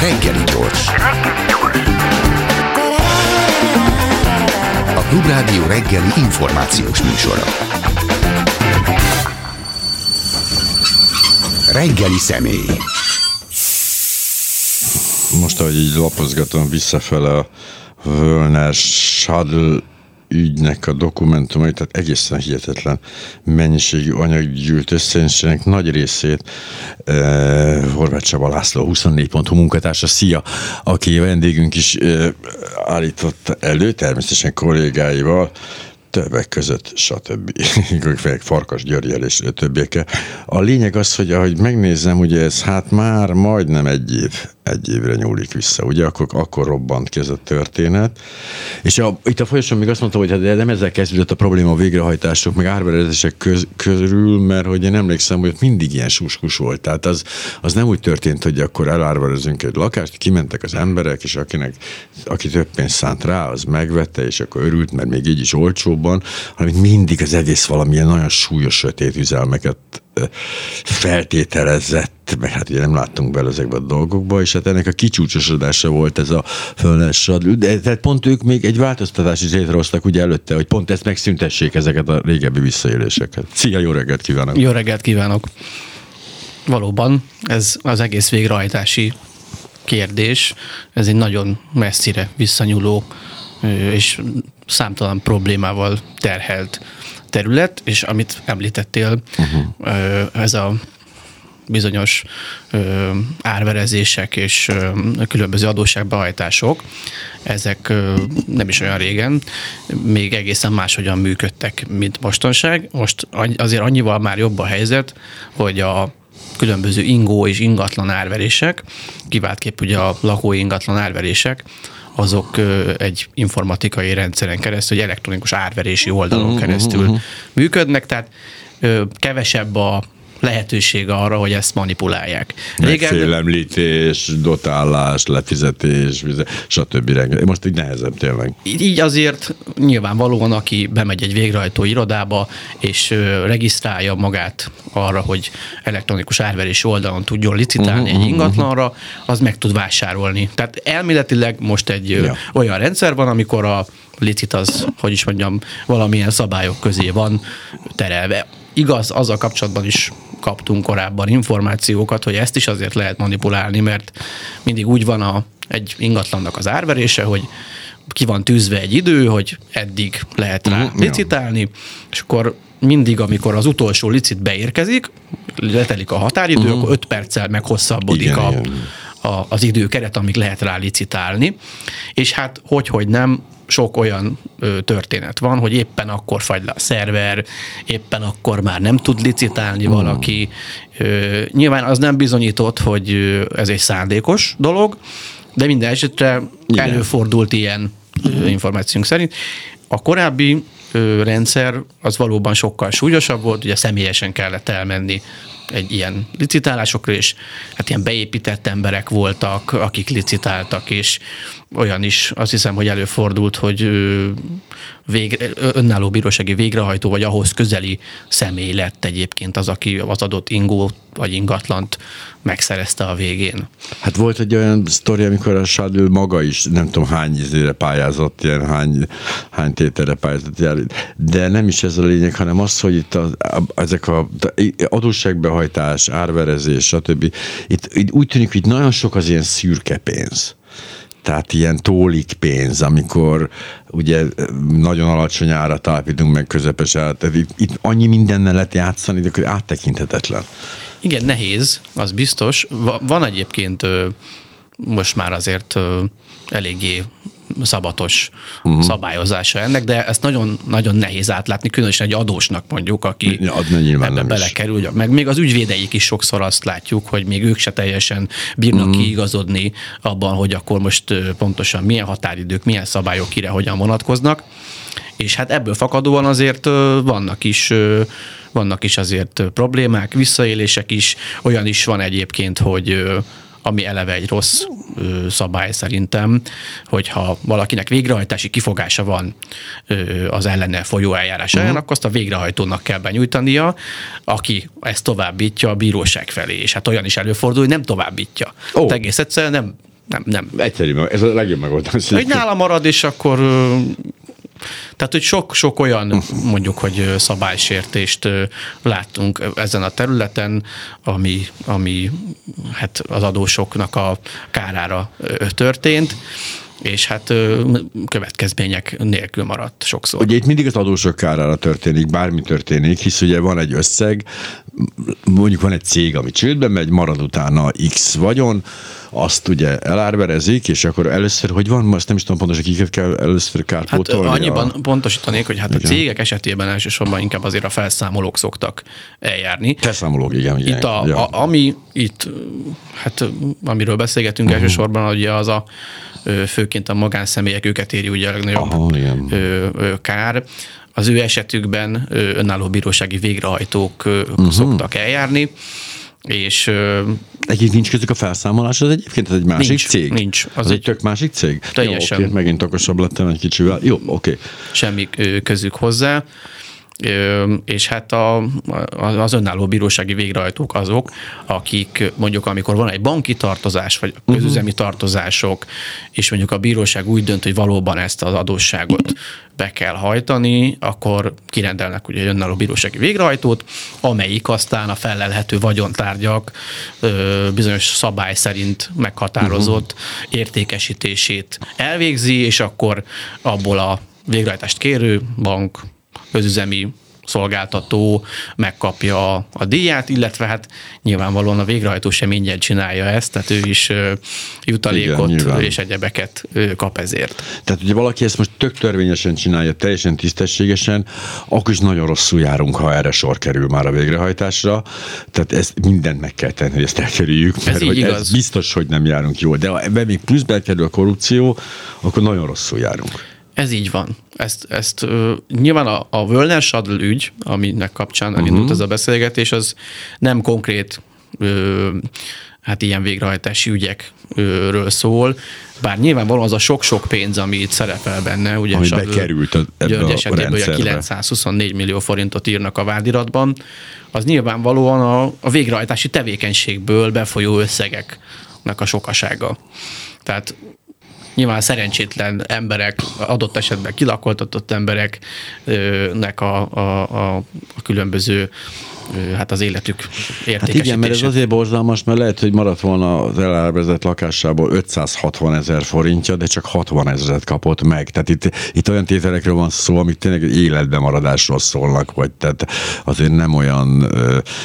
Reggeli gyors. A Klubrádió reggeli információs műsora. Reggeli személy. Most, ahogy így lapozgatom visszafele a Völner Shuttle ügynek a dokumentumait, tehát egészen hihetetlen mennyiségű anyag gyűlt össze, és ennek nagy részét uh, Horváth Csaba László, 24.hu munkatársa, szia, aki vendégünk is uh, állított elő, természetesen kollégáival, többek között, stb. Farkas Györgyel és többiekkel. A lényeg az, hogy ahogy megnézem, ugye ez hát már majdnem egy év, egy évre nyúlik vissza, ugye, akkor, akkor robbant ki ez a történet. És a, itt a folyosón még azt mondtam, hogy hát nem ezzel kezdődött a probléma a végrehajtások, meg árverezések köz, körül, mert hogy én emlékszem, hogy mindig ilyen suskus volt. Tehát az, az nem úgy történt, hogy akkor elárverezünk egy lakást, kimentek az emberek, és akinek, aki több pénzt szánt rá, az megvette, és akkor örült, mert még így is olcsóbban, hanem mindig az egész valamilyen nagyon súlyos sötét üzelmeket feltételezett, meg hát ugye nem láttunk bele ezekbe a dolgokba, és hát ennek a kicsúcsosodása volt ez a fölnessad. De tehát pont ők még egy változtatást is létrehoztak ugye előtte, hogy pont ezt megszüntessék ezeket a régebbi visszaéléseket. Szia, jó reggelt kívánok! Jó reggelt kívánok! Valóban ez az egész végrehajtási kérdés, ez egy nagyon messzire visszanyúló és számtalan problémával terhelt terület, és amit említettél, uh-huh. ez a bizonyos ö, árverezések és ö, különböző adósságbehajtások, ezek ö, nem is olyan régen, még egészen máshogyan működtek, mint mostanság. Most azért annyival már jobb a helyzet, hogy a különböző ingó és ingatlan árverések, kiváltképp ugye a lakói ingatlan árverések, azok egy informatikai rendszeren keresztül, egy elektronikus árverési oldalon uh-huh, keresztül uh-huh. működnek, tehát kevesebb a lehetőség arra, hogy ezt manipulálják. Megfélemlítés, dotálás, lefizetés, stb. Most így nehezebb tényleg. Így azért nyilvánvalóan, aki bemegy egy végrehajtó irodába, és regisztrálja magát arra, hogy elektronikus árverési oldalon tudjon licitálni uh-huh, egy ingatlanra, az meg tud vásárolni. Tehát elméletileg most egy ja. olyan rendszer van, amikor a licit az, hogy is mondjam, valamilyen szabályok közé van terelve. Igaz, azzal kapcsolatban is kaptunk korábban információkat, hogy ezt is azért lehet manipulálni, mert mindig úgy van a, egy ingatlannak az árverése, hogy ki van tűzve egy idő, hogy eddig lehet rá uh-huh, licitálni, ja. és akkor mindig, amikor az utolsó licit beérkezik, letelik a határidő, uh-huh. akkor 5 perccel meghosszabbodik igen, a, igen. A, az időkeret, amíg lehet rá licitálni. És hát hogy, hogy nem, sok olyan ö, történet van, hogy éppen akkor fagy le a szerver, éppen akkor már nem tud licitálni hmm. valaki. Ö, nyilván az nem bizonyított, hogy ez egy szándékos dolog, de minden esetre Igen. előfordult ilyen ö, információnk szerint. A korábbi rendszer az valóban sokkal súlyosabb volt, ugye személyesen kellett elmenni egy ilyen licitálásokra, és hát ilyen beépített emberek voltak, akik licitáltak, és olyan is azt hiszem, hogy előfordult, hogy végre, önálló bírósági végrehajtó, vagy ahhoz közeli személy lett egyébként az, aki az adott ingót vagy ingatlant megszerezte a végén. Hát volt egy olyan sztori, amikor a Sadül maga is nem tudom hány izére pályázott, ilyen hány, hány tételre pályázott, de nem is ez a lényeg, hanem az, hogy itt a, a, ezek a adósságbehajtás, árverezés, stb. Itt, itt úgy tűnik, hogy nagyon sok az ilyen szürke pénz tehát ilyen tólik pénz, amikor ugye nagyon alacsony árat állapítunk meg közepes árat, tehát itt, itt annyi mindennel lehet játszani, de akkor áttekinthetetlen. Igen, nehéz, az biztos. Van egyébként most már azért eléggé szabatos uh-huh. szabályozása ennek, de ezt nagyon, nagyon nehéz átlátni, különösen egy adósnak mondjuk, aki ja, ebbe belekerül. Meg még az ügyvédeik is sokszor azt látjuk, hogy még ők se teljesen bírnak uh-huh. kiigazodni abban, hogy akkor most pontosan milyen határidők, milyen szabályok kire hogyan vonatkoznak. És hát ebből fakadóan azért vannak is vannak is azért problémák, visszaélések is, olyan is van egyébként, hogy ami eleve egy rossz ö, szabály szerintem, hogyha valakinek végrehajtási kifogása van ö, az ellene folyó eljárás ellen, uh-huh. akkor azt a végrehajtónak kell benyújtania, aki ezt továbbítja a bíróság felé. És hát olyan is előfordul, hogy nem továbbítja. Oh. Hát egész egyszerűen nem nem, nem. Egyszerű, ez a legjobb megoldás. Egy nála marad, és akkor tehát, hogy sok-sok olyan mondjuk, hogy szabálysértést láttunk ezen a területen, ami, ami hát az adósoknak a kárára történt és hát következmények nélkül maradt sokszor. Ugye itt mindig az adósok kárára történik, bármi történik, hisz ugye van egy összeg, mondjuk van egy cég, ami csődbe megy, marad utána X vagyon, azt ugye elárverezik, és akkor először, hogy van, most nem is tudom pontosan, kiket kell először kárpótolni. Hát annyiban a... pontosítanék, hogy hát igen. a cégek esetében elsősorban inkább azért a felszámolók szoktak eljárni. Felszámolók, igen. igen itt a, ja. a, ami itt, hát amiről beszélgetünk uh-huh. elsősorban, ugye az a főként a magánszemélyek, őket éri ugye a legnagyobb Aha, igen. kár. Az ő esetükben önálló bírósági végrehajtók uh-huh. szoktak eljárni és Egyébként nincs közük a felszámolás, az egyébként ez egy másik nincs, cég? Nincs. Az, az egy tök másik cég? Teljesen. Jó, oké, megint okosabb lettem egy kicsivel. Jó, oké. Semmi közük hozzá és hát a, az önálló bírósági végrehajtók azok, akik mondjuk amikor van egy banki tartozás, vagy közüzemi uh-huh. tartozások, és mondjuk a bíróság úgy dönt, hogy valóban ezt az adósságot be kell hajtani, akkor kirendelnek ugye egy önálló bírósági végrehajtót, amelyik aztán a felelhető vagyontárgyak bizonyos szabály szerint meghatározott uh-huh. értékesítését elvégzi, és akkor abból a végrehajtást kérő bank közüzemi szolgáltató megkapja a díját, illetve hát nyilvánvalóan a végrehajtó sem ingyen csinálja ezt, tehát ő is jutalékot Igen, és egyebeket kap ezért. Tehát ugye valaki ezt most tök törvényesen csinálja, teljesen tisztességesen, akkor is nagyon rosszul járunk, ha erre sor kerül már a végrehajtásra. Tehát ezt mindent meg kell tenni, hogy ezt elkerüljük, mert ez, igaz. ez biztos, hogy nem járunk jól. De ha ebben még plusz belkerül a korrupció, akkor nagyon rosszul járunk. Ez így van. Ezt, ezt uh, nyilván a, a Wölner Sadl ügy, aminek kapcsán elindult uh-huh. ez a beszélgetés, az nem konkrét uh, hát ilyen végrehajtási ügyekről szól, bár nyilvánvalóan az a sok-sok pénz, ami itt szerepel benne, ugye ami bekerült ebbe a esetében, hogy a 924 millió forintot írnak a vádiratban, az nyilvánvalóan a, a végrehajtási tevékenységből befolyó összegeknek a sokasága. Tehát nyilván szerencsétlen emberek, adott esetben kilakoltatott embereknek a, a, a, a különböző hát az életük értékesítése. Hát igen, mert ez azért borzalmas, mert lehet, hogy maradt volna az elárvezett lakásából 560 ezer forintja, de csak 60 ezeret kapott meg. Tehát itt, itt olyan tételekről van szó, amik tényleg életben maradásról szólnak, vagy tehát azért nem olyan,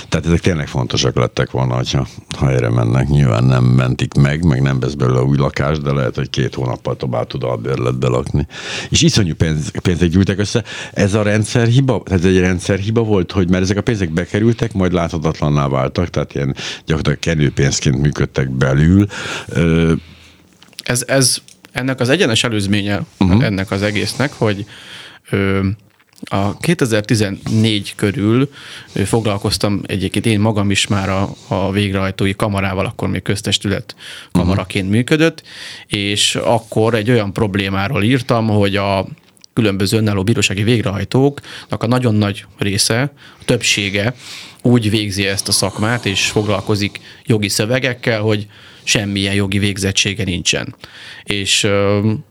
tehát ezek tényleg fontosak lettek volna, hogyha, ha erre mennek. Nyilván nem mentik meg, meg nem vesz belőle új lakást, de lehet, hogy két hónappal tovább tud a bérletbe lakni. És iszonyú pénz, pénzek gyűjtek össze. Ez a rendszer hiba, ez egy rendszer hiba volt, hogy mert ezek a pénzek be bekerültek, majd láthatatlanná váltak, tehát ilyen gyakorlatilag kenőpénzként működtek belül. Ez, ez ennek az egyenes előzménye uh-huh. ennek az egésznek, hogy ö, a 2014 körül foglalkoztam egyébként én magam is már a, a végrehajtói kamarával, akkor még köztestület kamaraként uh-huh. működött, és akkor egy olyan problémáról írtam, hogy a különböző önálló bírósági végrehajtóknak a nagyon nagy része, a többsége úgy végzi ezt a szakmát, és foglalkozik jogi szövegekkel, hogy semmilyen jogi végzettsége nincsen. És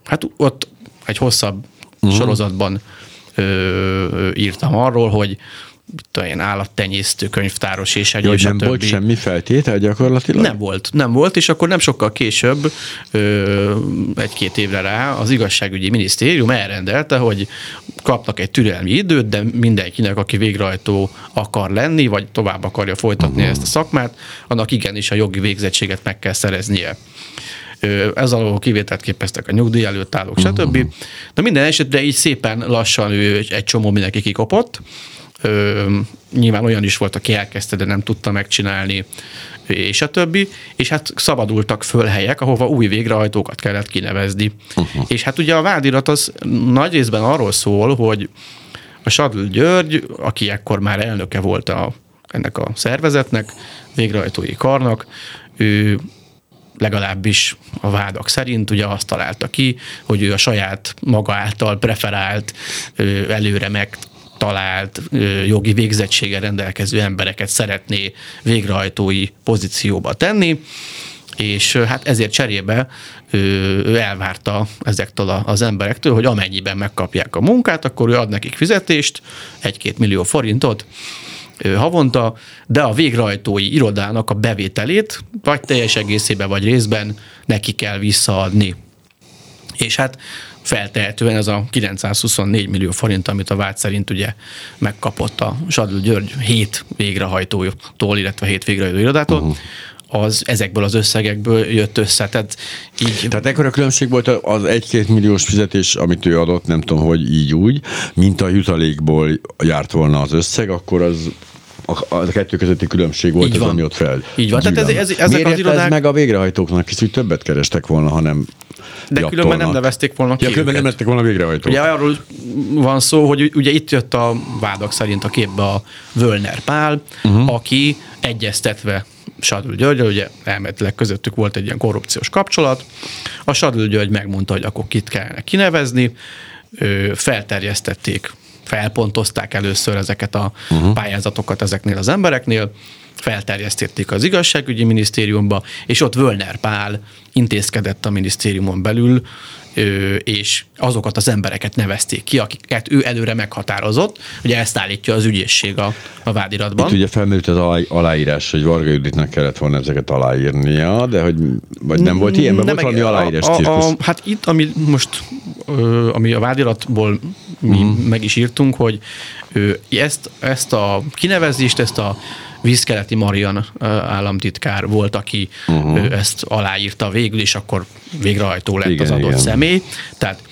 hát ott egy hosszabb uh-huh. sorozatban ö, írtam arról, hogy ilyen állattenyésztő, könyvtáros és egy Hogy nem volt semmi feltétel gyakorlatilag? Nem volt, nem volt, és akkor nem sokkal később, egy-két évre rá az igazságügyi minisztérium elrendelte, hogy kapnak egy türelmi időt, de mindenkinek, aki végrehajtó akar lenni, vagy tovább akarja folytatni uh-huh. ezt a szakmát, annak igenis a jogi végzettséget meg kell szereznie ez alól kivételt képeztek a nyugdíj előtt állók, stb. Uh-huh. De minden esetre így szépen lassan ő egy csomó mindenki kikopott, Ö, nyilván olyan is volt, aki elkezdte, de nem tudta megcsinálni, és a többi, és hát szabadultak föl helyek, ahova új végrehajtókat kellett kinevezni. Uh-huh. És hát ugye a vádirat az nagy részben arról szól, hogy a Sadl György, aki ekkor már elnöke volt a, ennek a szervezetnek, végrehajtói karnak, ő legalábbis a vádak szerint ugye azt találta ki, hogy ő a saját maga által preferált, előre meg talált jogi végzettséggel rendelkező embereket szeretné végrehajtói pozícióba tenni, és hát ezért cserébe ő elvárta ezektől az emberektől, hogy amennyiben megkapják a munkát, akkor ő ad nekik fizetést, egy-két millió forintot, havonta, de a végrehajtói irodának a bevételét vagy teljes egészében, vagy részben neki kell visszaadni. És hát feltehetően ez a 924 millió forint, amit a vád szerint ugye megkapott a Sadl György hét végrehajtótól, illetve hét végrehajtó irodától, uh-huh az ezekből az összegekből jött össze. Tehát, így... Tehát ekkora különbség volt az egy-két milliós fizetés, amit ő adott, nem tudom, hogy így úgy, mint a jutalékból járt volna az összeg, akkor az a, a kettő közötti különbség volt Így ez, van. ami ott fel. Így van. Tehát ez, ez, ezek Miért az irodák... ez meg a végrehajtóknak, hisz úgy többet kerestek volna, hanem De különben nem nevezték volna ki Ja, különben nem lettek volna végrehajtók. Ugye arról van szó, hogy ugye itt jött a vádak szerint a képbe a Völner Pál, uh-huh. aki egyeztetve Sadl György, ugye elméletileg közöttük volt egy ilyen korrupciós kapcsolat. A Sadl György megmondta, hogy akkor kit kellene kinevezni, Ö, felterjesztették, felpontozták először ezeket a uh-huh. pályázatokat ezeknél az embereknél, felterjesztették az igazságügyi minisztériumba, és ott Völner Pál intézkedett a minisztériumon belül, és azokat az embereket nevezték ki, akiket ő előre meghatározott, ugye ezt állítja az ügyészség a, a vádiratban. Itt ugye felmerült az alá- aláírás, hogy Varga Juditnak kellett volna ezeket aláírnia, de hogy vagy nem volt ilyen, mert volt valami aláírás a, a, cirkusz. a, Hát itt, ami most, ami a vádiratból mi Mhm. meg is írtunk, hogy ezt, ezt a kinevezést, ezt a Vízkeleti Marian államtitkár volt, aki uh-huh. ezt aláírta végül, és akkor végrehajtó lett Igen, az adott igen. személy. Tehát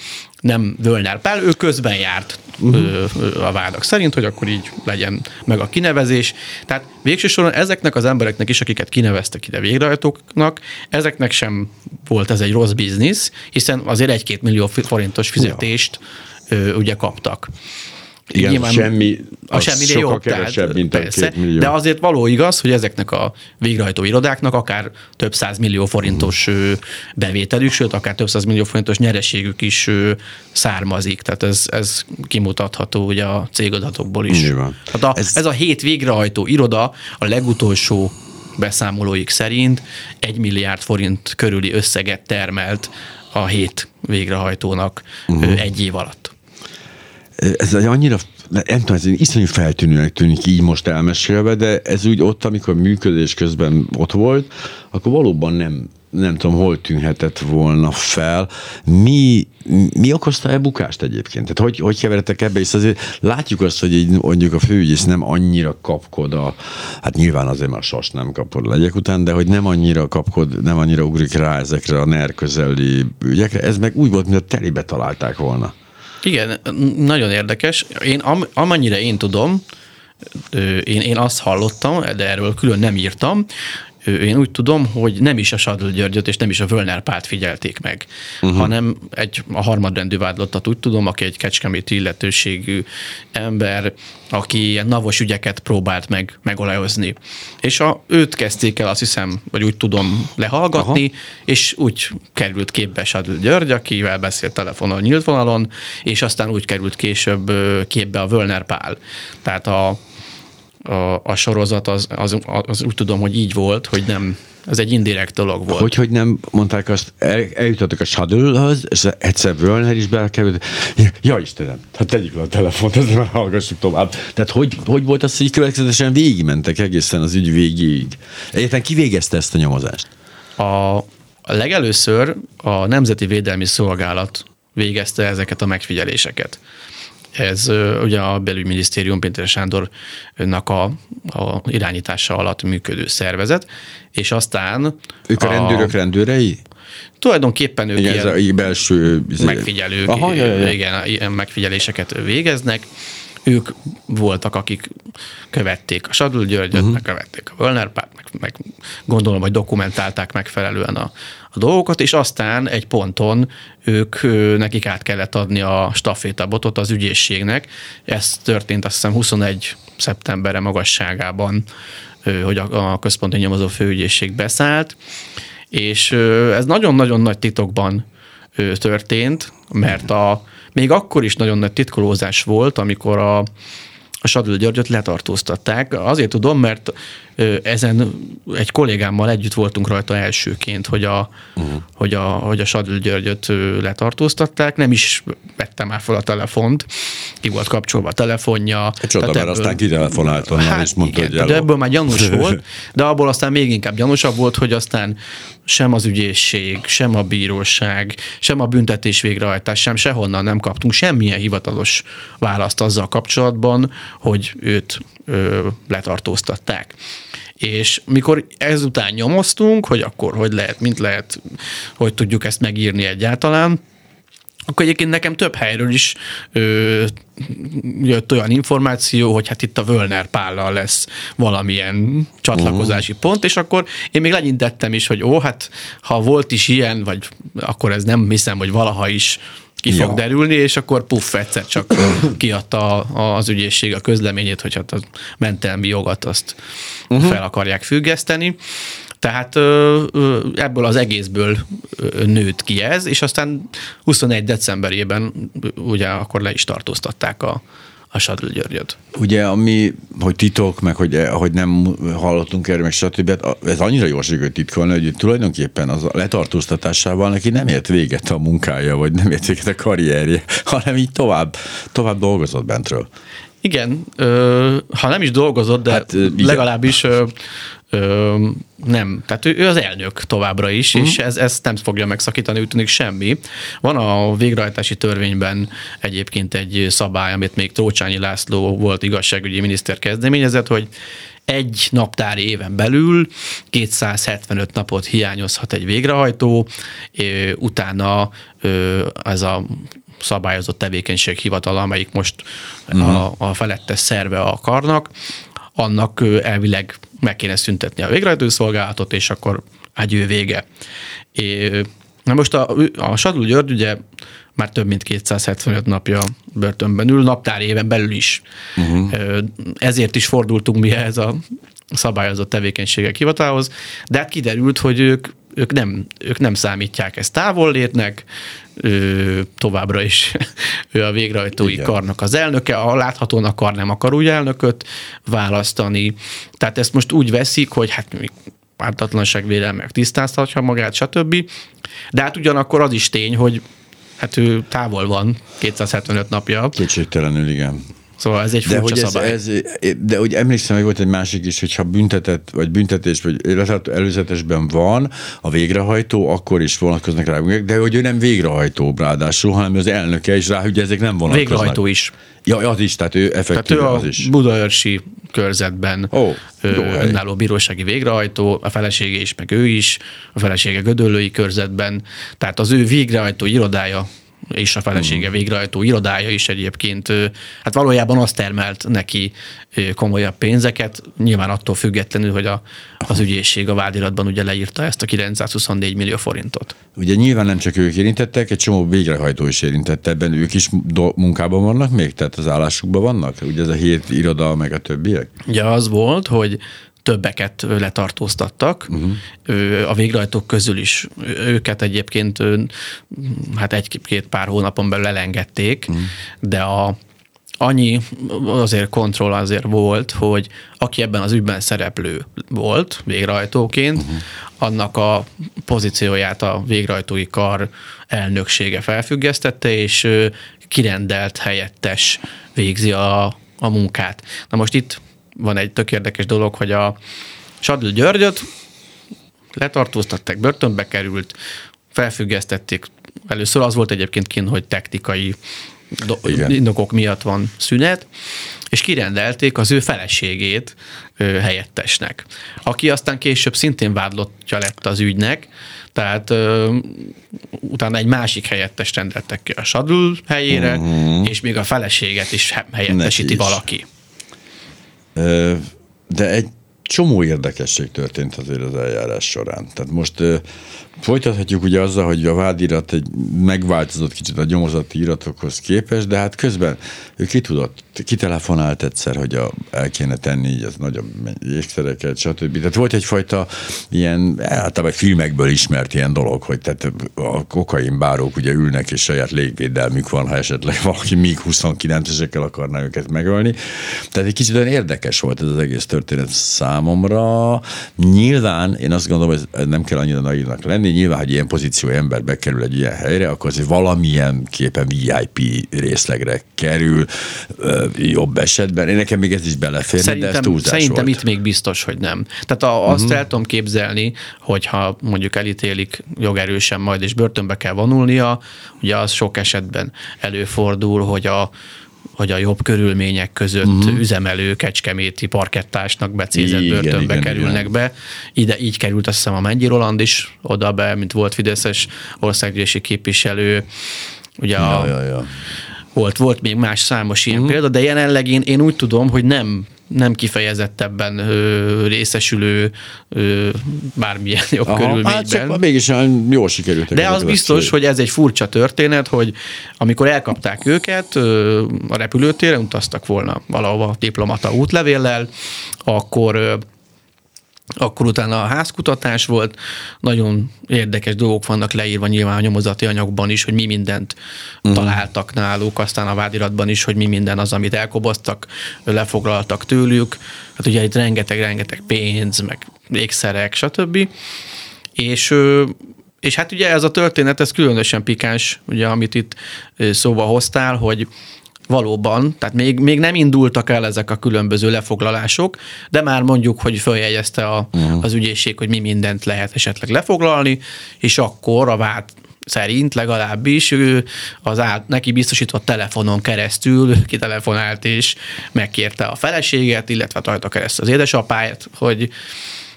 nem Völner Pál, ő közben járt uh-huh. a vádak szerint, hogy akkor így legyen meg a kinevezés. Tehát végső soron ezeknek az embereknek is, akiket kineveztek ide végrehajtóknak, ezeknek sem volt ez egy rossz biznisz, hiszen azért egy-két millió forintos fizetést ja. ugye kaptak. Igen, semmi, a semmi sokkal jobb, kevesebb, mint a persze, két millió. De azért való igaz, hogy ezeknek a végrehajtó irodáknak akár több száz millió forintos ö, bevételük, sőt, akár több száz millió forintos nyereségük is származik. Tehát ez, ez kimutatható ugye a cégadatokból is. Nyilván. Tehát a, ez... Ez- ez a hét végrehajtó iroda a legutolsó beszámolóik szerint egy milliárd forint körüli összeget termelt a hét végrehajtónak uh-huh. egy év alatt. Ez annyira, nem tudom, ez iszonyú feltűnőnek tűnik így most elmesélve, de ez úgy ott, amikor működés közben ott volt, akkor valóban nem, nem tudom, hol tűnhetett volna fel. Mi, mi okozta e bukást egyébként? Tehát hogy, hogy keveredtek ebbe, és azért látjuk azt, hogy így mondjuk a főügyész nem annyira kapkod a, hát nyilván azért már sas nem kapod legyek után, de hogy nem annyira kapkod, nem annyira ugrik rá ezekre a NER közeli ügyekre, ez meg úgy volt, mintha telébe találták volna. Igen, nagyon érdekes. Én am, amennyire én tudom, én, én azt hallottam, de erről külön nem írtam, én úgy tudom, hogy nem is a Sadl Györgyöt és nem is a Völner Pált figyelték meg, uh-huh. hanem egy a harmadrendű vádlottat úgy tudom, aki egy kecskeméti illetőségű ember, aki ilyen navos ügyeket próbált meg megolajozni. És a, őt kezdték el, azt hiszem, vagy úgy tudom, lehallgatni, Aha. és úgy került képbe Sadl György, akivel beszélt telefonon, nyílt vonalon, és aztán úgy került később képbe a Völner Pál. Tehát a, a, a sorozat az, az, az úgy tudom, hogy így volt, hogy nem, ez egy indirekt dolog volt. Hogy, hogy nem mondták azt, el, eljutottak a Shuttle-höz, és egyszer Völner is belekerült. Ja, Istenem, hát tegyük le a telefont, ezt már hallgassuk tovább. Tehát hogy, hogy volt az, hogy következetesen végigmentek egészen az ügy végéig? Egyáltalán ki végezte ezt a nyomozást? A legelőször a Nemzeti Védelmi Szolgálat végezte ezeket a megfigyeléseket. Ez ugye a belügyminisztérium Pintér Sándornak a, a irányítása alatt működő szervezet, és aztán Ők a, rendőrök rendőrei? tulajdonképpen ők Igen, ez ilyen a így belső... izé- megfigyelők, Aha, igen, ilyen megfigyeléseket végeznek. Ők voltak, akik követték a Sadl Györgyöt, uh-huh. meg követték a Völner Párt, meg, meg gondolom, hogy dokumentálták megfelelően a, a dolgokat, és aztán egy ponton ők, nekik át kellett adni a stafétabotot az ügyészségnek. Ez történt azt hiszem 21 szeptemberre magasságában, hogy a, a központi nyomozó főügyészség beszállt, És ez nagyon-nagyon nagy titokban történt, mert a, még akkor is nagyon nagy titkolózás volt, amikor a, a Sadül Györgyöt letartóztatták. Azért tudom, mert ezen egy kollégámmal együtt voltunk rajta elsőként, hogy a, uh-huh. hogy a, hogy a Sadül Györgyöt letartóztatták. Nem is vettem már fel a telefont, ki volt kapcsolva a telefonja. Csoda, mert ebből, aztán kitelefonált onnan, hát és mondta, igen, hogy De ebből már gyanús volt, de abból aztán még inkább gyanúsabb volt, hogy aztán sem az ügyészség, sem a bíróság, sem a büntetés végrehajtás, sem sehonnan nem kaptunk semmilyen hivatalos választ azzal kapcsolatban, hogy őt ö, letartóztatták. És mikor ezután nyomoztunk, hogy akkor hogy lehet, mint lehet, hogy tudjuk ezt megírni egyáltalán, akkor egyébként nekem több helyről is ö, jött olyan információ, hogy hát itt a Völner Pállal lesz valamilyen csatlakozási uh-huh. pont, és akkor én még legyintettem is, hogy ó, hát ha volt is ilyen, vagy akkor ez nem hiszem, hogy valaha is ki fog ja. derülni, és akkor puff, egyszer csak kiadta az ügyészség a közleményét, hogy hát a mentelmi jogat azt uh-huh. fel akarják függeszteni. Tehát ebből az egészből nőtt ki ez, és aztán 21 decemberében ugye akkor le is tartóztatták a, a Sadl Györgyöt. Ugye, ami, hogy titok, meg hogy, hogy nem hallottunk erről, meg stb. Hát ez annyira jó sikerült titkolni, hogy tulajdonképpen az a letartóztatásával neki nem ért véget a munkája, vagy nem ért véget a karrierje, hanem így tovább, tovább dolgozott bentről. Igen, ö, ha nem is dolgozott, de hát, legalábbis ö, Ö, nem, tehát ő, ő az elnök továbbra is, uh-huh. és ez, ezt nem fogja megszakítani, úgy tűnik semmi. Van a végrehajtási törvényben egyébként egy szabály, amit még Trócsányi László volt igazságügyi miniszter kezdeményezett, hogy egy naptári éven belül 275 napot hiányozhat egy végrehajtó, utána ez a szabályozott tevékenység hivatala, amelyik most uh-huh. a, a felettes szerve a karnak, annak elvileg meg kéne szüntetni a végrehajtó szolgálatot, és akkor ő vége. É, na most a, a Sadul György ugye már több mint 275 napja börtönben ül, naptár éven belül is. Uh-huh. Ezért is fordultunk mi ehhez a szabályozott tevékenységek hivatalhoz, de hát kiderült, hogy ők, ők, nem, ők nem számítják ezt távollétnek, ő, továbbra is ő a végrehajtói Igen. karnak az elnöke, a láthatóan akar, nem akar úgy elnököt választani. Tehát ezt most úgy veszik, hogy hát pártatlanságvédelmek tisztáztatja magát, stb. De hát ugyanakkor az is tény, hogy hát ő távol van 275 napja. Kétségtelenül, igen. Szóval ez egy de hogy ez, szabály. Ez, de hogy emlékszem, hogy volt egy másik is, hogyha büntetett, vagy büntetés, vagy előzetesben van a végrehajtó, akkor is vonatkoznak rá, de hogy ő nem végrehajtó ráadásul, hanem az elnöke is rá, hogy ezek nem vonatkoznak. Végrehajtó is. Ja, az is, tehát ő effektív tehát ő az is. Budaörsi körzetben oh, önálló bírósági végrehajtó, a felesége is, meg ő is, a felesége Gödöllői körzetben, tehát az ő végrehajtó irodája és a felesége mhm. végrehajtó irodája is egyébként, hát valójában azt termelt neki komolyabb pénzeket, nyilván attól függetlenül, hogy a, az ügyészség a vádiratban ugye leírta ezt a 924 millió forintot. Ugye nyilván nem csak ők érintettek, egy csomó végrehajtó is érintett ebben, ők is do- munkában vannak még, tehát az állásukban vannak? Ugye ez a hét iroda, meg a többiek? Ugye az volt, hogy többeket letartóztattak. Uh-huh. A végrehajtók közül is őket egyébként hát egy-két pár hónapon belül elengedték, uh-huh. de a annyi azért kontroll azért volt, hogy aki ebben az ügyben szereplő volt végrehajtóként, uh-huh. annak a pozícióját a végrehajtói kar elnöksége felfüggesztette, és kirendelt helyettes végzi a, a munkát. Na most itt van egy tök érdekes dolog, hogy a Sadl Györgyöt letartóztatták, börtönbe került, felfüggesztették. Először az volt egyébként kint, hogy technikai indokok miatt van szünet, és kirendelték az ő feleségét ö, helyettesnek, aki aztán később szintén vádlottja lett az ügynek, tehát ö, utána egy másik helyettes rendeltek ki a Sadl helyére, uh-huh. és még a feleséget is helyettesíti valaki. De egy, csomó érdekesség történt azért az eljárás során. Tehát most folytathatjuk ugye azzal, hogy a vádirat egy megváltozott kicsit a nyomozati iratokhoz képest, de hát közben ő ki tudott, kitelefonált egyszer, hogy a, el kéne tenni így az nagyobb ékszereket, stb. Tehát volt egyfajta ilyen, általában filmekből ismert ilyen dolog, hogy tehát a kokain bárók ugye ülnek, és saját légvédelmük van, ha esetleg valaki még 29-esekkel akarná őket megölni. Tehát egy kicsit olyan érdekes volt ez az egész történet számomra. Nyilván én azt gondolom, hogy nem kell annyira naívnak lenni, nyilván, hogy ilyen pozíció ember bekerül egy ilyen helyre, akkor az valamilyen képen VIP részlegre kerül, jobb esetben. Én nekem még ez is belefér, szerintem, de ez túlzás Szerintem volt. itt még biztos, hogy nem. Tehát a, azt uh-huh. el tudom képzelni, hogyha mondjuk elítélik jogerősen majd, és börtönbe kell vonulnia, ugye az sok esetben előfordul, hogy a hogy a jobb körülmények között uh-huh. üzemelő kecskeméti parkettásnak becézett igen, börtönbe igen, kerülnek igen. be. Ide így került azt hiszem a Mennyi Roland is oda be, mint volt Fideszes országgyűlési képviselő. Ugye ja, a, ja, ja. Volt, volt még más számos ilyen uh-huh. példa, de jelenleg én, én úgy tudom, hogy nem nem kifejezettebben ö, részesülő ö, bármilyen jobb Aha, körülményben. Hát csak mégis jól sikerült. De az biztos, hogy ez egy furcsa történet, hogy amikor elkapták őket ö, a repülőtéren, utaztak volna valahova diplomata útlevéllel, akkor akkor utána a házkutatás volt, nagyon érdekes dolgok vannak leírva nyilván a nyomozati anyagban is, hogy mi mindent uh-huh. találtak náluk, aztán a vádiratban is, hogy mi minden az, amit elkoboztak, lefoglaltak tőlük. Hát ugye itt rengeteg-rengeteg pénz, meg ékszerek, stb. És és hát ugye ez a történet, ez különösen pikáns, ugye, amit itt szóba hoztál, hogy valóban, tehát még, még nem indultak el ezek a különböző lefoglalások, de már mondjuk, hogy följegyezte a, uh-huh. az ügyészség, hogy mi mindent lehet esetleg lefoglalni, és akkor a vád szerint legalábbis ő az át, neki biztosított telefonon keresztül kitelefonált és megkérte a feleséget, illetve rajta keresztül az édesapáját, hogy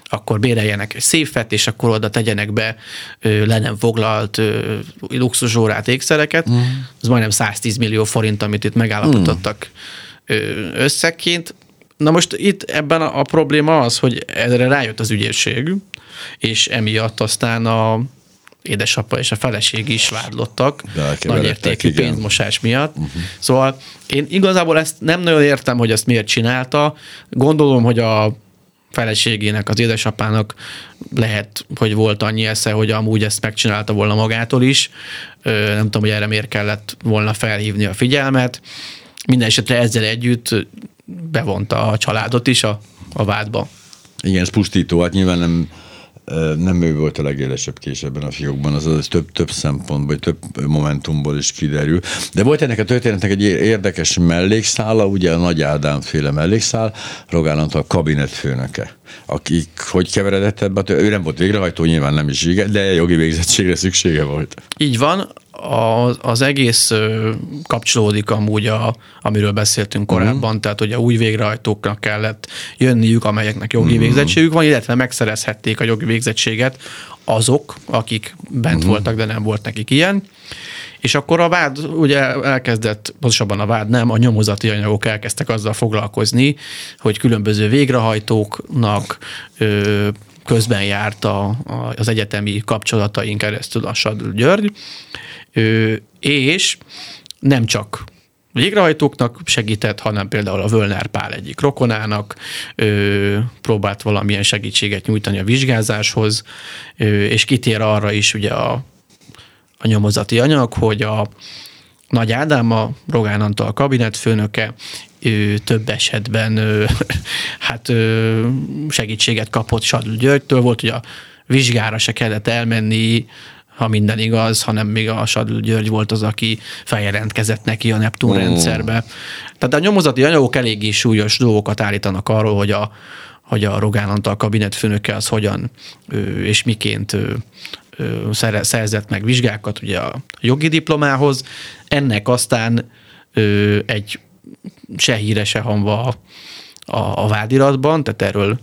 akkor béreljenek egy széfet, és akkor oda tegyenek be ö, le nem foglalt ö, luxusórát, ékszereket. Mm. Ez majdnem 110 millió forint, amit itt megállapítottak mm. összegként. Na most itt ebben a, a probléma az, hogy erre rájött az ügyészség, és emiatt aztán a édesapa és a feleség is vádlottak nagyértékű pénzmosás miatt. Uh-huh. Szóval én igazából ezt nem nagyon értem, hogy ezt miért csinálta. Gondolom, hogy a feleségének, az édesapának lehet, hogy volt annyi esze, hogy amúgy ezt megcsinálta volna magától is. Nem tudom, hogy erre miért kellett volna felhívni a figyelmet. Minden esetre ezzel együtt bevonta a családot is a, a vádba. Igen, ez pusztító, hát nyilván nem nem ő volt a legélesebb kés ebben a fiókban, az, az több, több szempontból, több momentumból is kiderül. De volt ennek a történetnek egy érdekes mellékszála, ugye a Nagy Ádám féle mellékszál, Rogán Antal kabinetfőnöke, akik hogy keveredett ebbe, ő nem volt végrehajtó, nyilván nem is igen, de jogi végzettségre szüksége volt. Így van, az, az egész kapcsolódik amúgy, a, amiről beszéltünk korábban, uh-huh. tehát a új végrehajtóknak kellett jönniük, amelyeknek jogi uh-huh. végzettségük van, illetve megszerezhették a jogi végzettséget azok, akik bent uh-huh. voltak, de nem volt nekik ilyen. És akkor a vád ugye elkezdett, pontosabban a vád nem, a nyomozati anyagok elkezdtek azzal foglalkozni, hogy különböző végrehajtóknak ö, közben járt a, a, az egyetemi kapcsolataink keresztül a Sadl György, és nem csak végrehajtóknak segített, hanem például a Völner Pál egyik rokonának ö, próbált valamilyen segítséget nyújtani a vizsgázáshoz, ö, és kitér arra is ugye a, a nyomozati anyag, hogy a Nagy Ádám, a Rogán Antal kabinetfőnöke, ő több esetben ő, hát ő segítséget kapott Sadl Györgytől, volt, hogy a vizsgára se kellett elmenni, ha minden igaz, hanem még a Sadl György volt az, aki feljelentkezett neki a Neptun mm. rendszerbe. Tehát a nyomozati anyagok eléggé súlyos dolgokat állítanak arról, hogy a, hogy a Rogán Antal kabinetfőnöke az hogyan és miként szerzett meg vizsgákat ugye a jogi diplomához. Ennek aztán egy se híre, se hanva a, a, a vádiratban, tehát erről,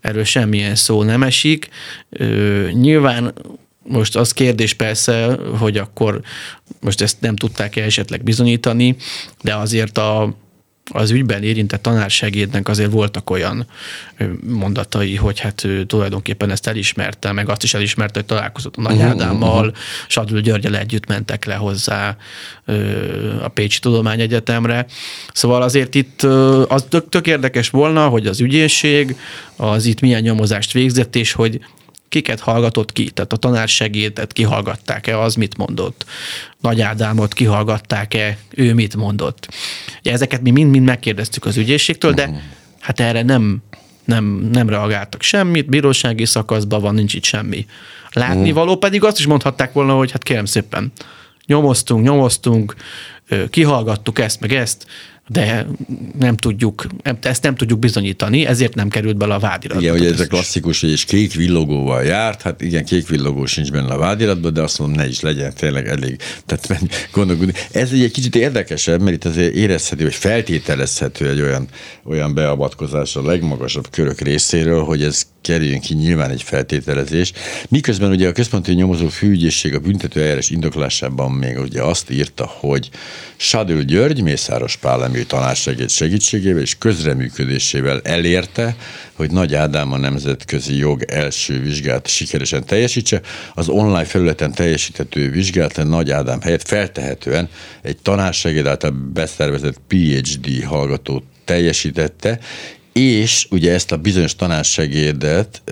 erről semmilyen szó nem esik. Ö, nyilván most az kérdés persze, hogy akkor most ezt nem tudták -e esetleg bizonyítani, de azért a az ügyben érintett tanársegédnek azért voltak olyan mondatai, hogy hát ő tulajdonképpen ezt elismerte, meg azt is elismerte, hogy találkozott a Nagy uh-huh, Ádámmal, uh-huh. Sadül Györgyel együtt mentek le hozzá a Pécsi Tudományegyetemre. Szóval azért itt az tök, tök érdekes volna, hogy az ügyészség az itt milyen nyomozást végzett, és hogy kiket hallgatott ki, tehát a tanársegédet kihallgatták-e, az mit mondott, Nagy Ádámot kihallgatták-e, ő mit mondott. Ugye ezeket mi mind-mind megkérdeztük az ügyészségtől, de mhm. hát erre nem, nem, nem reagáltak semmit, bírósági szakaszban van, nincs itt semmi. Látni mhm. való pedig azt is mondhatták volna, hogy hát kérem szépen, nyomoztunk, nyomoztunk, kihallgattuk ezt, meg ezt, de nem tudjuk, ezt nem tudjuk bizonyítani, ezért nem került bele a vádiratba. Igen, hogy ez a klasszikus, hogy és kék villogóval járt, hát igen, kék villogó sincs benne a vádiratban, de azt mondom, ne is legyen tényleg elég. Tehát gondolkodni. Ez egy kicsit érdekesebb, mert itt azért érezhető, vagy feltételezhető egy olyan, olyan beavatkozás a legmagasabb körök részéről, hogy ez kerüljön ki nyilván egy feltételezés. Miközben ugye a központi nyomozó főügyészség a büntető eljárás indoklásában még ugye azt írta, hogy Sadül György, Mészáros Pál Emil tanársegéd segítségével és közreműködésével elérte, hogy Nagy Ádám a nemzetközi jog első vizsgát sikeresen teljesítse. Az online felületen teljesíthető vizsgát Nagy Ádám helyett feltehetően egy tanársegéd által beszervezett PhD hallgató teljesítette, és ugye ezt a bizonyos tanársegédet,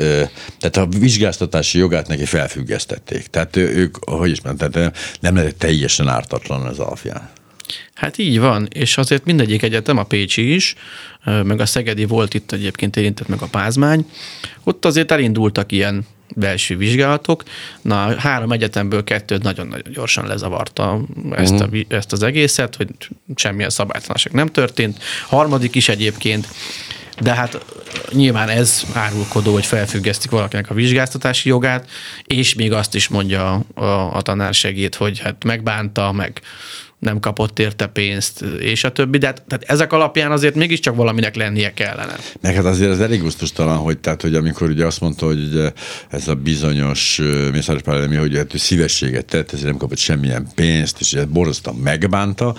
tehát a vizsgáztatási jogát neki felfüggesztették. Tehát ők, hogy is mondtam, nem lehet teljesen ártatlan az alapján. Hát így van, és azért mindegyik egyetem, a Pécsi is, meg a Szegedi volt itt egyébként érintett meg a Pázmány, ott azért elindultak ilyen belső vizsgálatok. Na, három egyetemből kettőt nagyon-nagyon gyorsan lezavarta ezt, a, mhm. ezt az egészet, hogy semmilyen szabálytalanság nem történt. Harmadik is egyébként de hát nyilván ez árulkodó, hogy felfüggesztik valakinek a vizsgáztatási jogát, és még azt is mondja a, a tanársegét, hogy hát megbánta, meg nem kapott érte pénzt, és a többi, de hát, tehát ezek alapján azért mégiscsak valaminek lennie kellene. Meg hát azért az elég gusztustalan, hogy, tehát, hogy amikor ugye azt mondta, hogy ugye ez a bizonyos Mészáros Pál hogy hát ő szívességet tett, ezért nem kapott semmilyen pénzt, és ezt borzasztóan megbánta,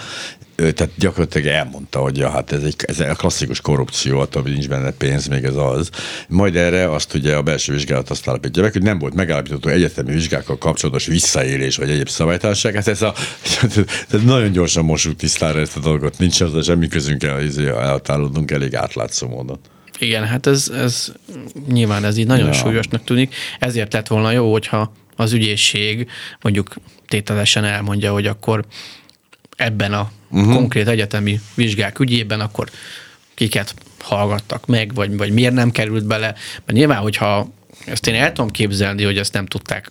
tehát gyakorlatilag elmondta, hogy ja, hát ez egy, ez egy klasszikus korrupció, attól, hogy nincs benne pénz, még ez az. Majd erre azt ugye a belső vizsgálat azt állapítja meg, hogy nem volt megállapítható egyetemi vizsgákkal kapcsolatos visszaélés vagy egyéb szabálytalanság. Hát ez a, ez nagyon gyorsan mosuk tisztára ezt a dolgot, nincs az semmi közünk el, izé, elhatárolódunk elég átlátszó módon. Igen, hát ez, ez nyilván ez így nagyon ja. súlyosnak tűnik, ezért lett volna jó, hogyha az ügyészség mondjuk tételesen elmondja, hogy akkor ebben a uh-huh. konkrét egyetemi vizsgák ügyében, akkor kiket hallgattak meg, vagy, vagy miért nem került bele. Mert nyilván, hogyha ezt én el tudom képzelni, hogy ezt nem tudták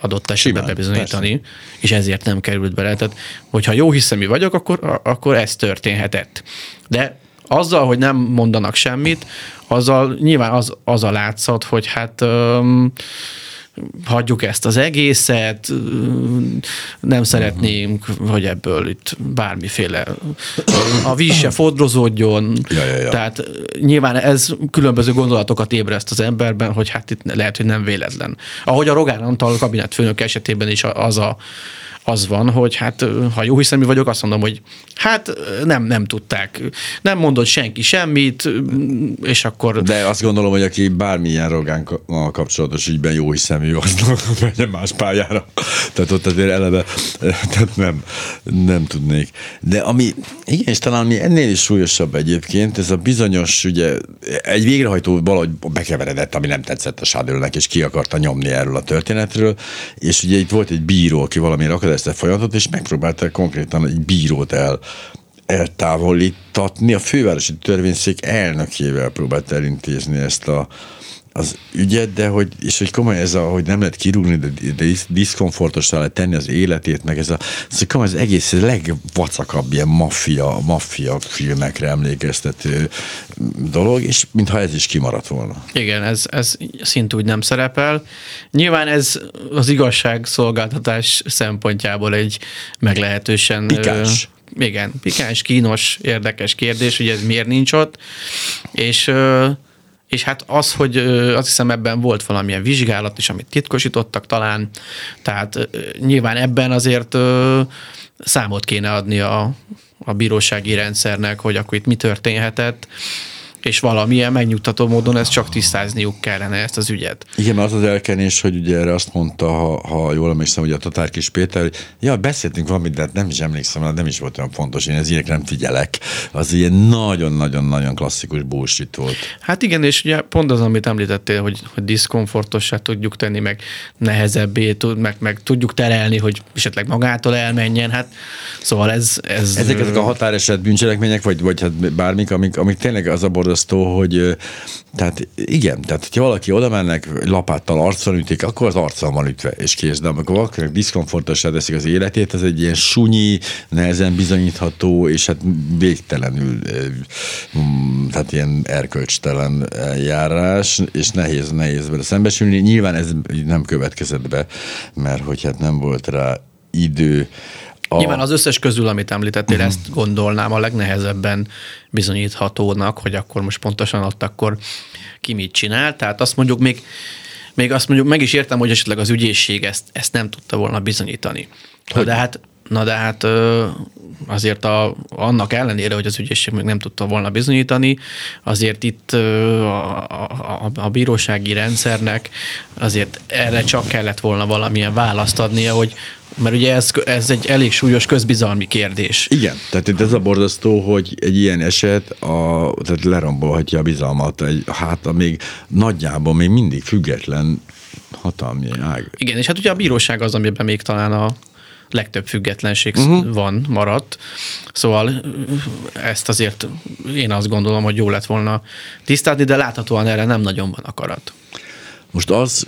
adott esetben bebizonyítani, persze. és ezért nem került bele. Tehát, hogyha jó hiszemű vagyok, akkor, akkor ez történhetett. De azzal, hogy nem mondanak semmit, azzal nyilván az, az a látszat, hogy hát um, hagyjuk ezt az egészet, nem szeretnénk, hogy ebből itt bármiféle a víz se fodrozódjon. Ja, ja, ja. Tehát nyilván ez különböző gondolatokat ébreszt az emberben, hogy hát itt lehet, hogy nem véletlen. Ahogy a Rogán Antal kabinetfőnök esetében is az a az van, hogy hát ha jó hiszemű vagyok, azt mondom, hogy hát nem, nem tudták. Nem mondott senki semmit, és akkor... De azt gondolom, hogy aki bármilyen rogán kapcsolatos ügyben jó hiszemű, az menjen más pályára. Tehát ott azért eleve tehát nem, nem tudnék. De ami, igen, és talán mi ennél is súlyosabb egyébként, ez a bizonyos, ugye egy végrehajtó valahogy bekeveredett, ami nem tetszett a Sádőlnek, és ki akarta nyomni erről a történetről, és ugye itt volt egy bíró, aki valamire ezt a folyamatot, és megpróbálták konkrétan egy bírót el, eltávolítatni. A fővárosi törvényszék elnökével próbált elintézni ezt a, az ügyet, de hogy, és hogy komoly ez a, hogy nem lehet kirúgni, de, de diszkomfortosra lehet tenni az életét, meg ez a, ez a komoly az egész legvacakabb ilyen maffia, maffia filmekre emlékeztető dolog, és mintha ez is kimaradt volna. Igen, ez, ez szintúgy nem szerepel. Nyilván ez az igazságszolgáltatás szempontjából egy meglehetősen... Pikáns. Ö, igen, pikáns, kínos, érdekes kérdés, hogy ez miért nincs ott, és ö, és hát az, hogy azt hiszem ebben volt valamilyen vizsgálat is, amit titkosítottak talán, tehát nyilván ebben azért számot kéne adni a, a bírósági rendszernek, hogy akkor itt mi történhetett, és valamilyen megnyugtató módon ezt csak tisztázniuk kellene ezt az ügyet. Igen, mert az az elkenés, hogy ugye erre azt mondta, ha, ha jól emlékszem, hogy a Tatár Kis Péter, hogy ja, beszéltünk valamit, de nem is emlékszem, nem is volt olyan fontos, én ez ilyenekre nem figyelek. Az ilyen nagyon-nagyon-nagyon klasszikus bullshit volt. Hát igen, és ugye pont az, amit említettél, hogy, hogy diszkomfortossá tudjuk tenni, meg nehezebbé, tud, meg, meg tudjuk terelni, hogy esetleg magától elmenjen, hát szóval ez... ez Ezek ezek a határeset bűncselekmények, vagy, vagy hát bármik, amik, amik tényleg az a borzasztó, hogy tehát igen, tehát hogyha valaki oda mennek, lapáttal arcon ütik, akkor az arccal van ütve, és kész. De amikor valakinek diszkomfortosá teszik az életét, ez egy ilyen sunyi, nehezen bizonyítható, és hát végtelenül, mm, tehát ilyen erkölcstelen járás, és nehéz, nehéz vele szembesülni. Nyilván ez nem következett be, mert hogy hát nem volt rá idő. A... Nyilván az összes közül, amit említettél, uh-huh. ezt gondolnám a legnehezebben bizonyíthatónak, hogy akkor most pontosan ott akkor ki mit csinál. Tehát azt mondjuk még, még azt mondjuk meg is értem, hogy esetleg az ügyészség ezt, ezt nem tudta volna bizonyítani. Na de hát Na de hát azért a, annak ellenére, hogy az ügyészség még nem tudta volna bizonyítani, azért itt a, a, a bírósági rendszernek azért erre csak kellett volna valamilyen választ adnia, hogy mert ugye ez, ez egy elég súlyos közbizalmi kérdés. Igen, tehát itt ez a borzasztó, hogy egy ilyen eset a, tehát lerombolhatja a bizalmat, egy, hát a még nagyjából még mindig független hatalmi ág. Igen, és hát ugye a bíróság az, amiben még talán a legtöbb függetlenség uh-huh. van, maradt. Szóval ezt azért én azt gondolom, hogy jó lett volna tisztázni, de láthatóan erre nem nagyon van akarat. Most az,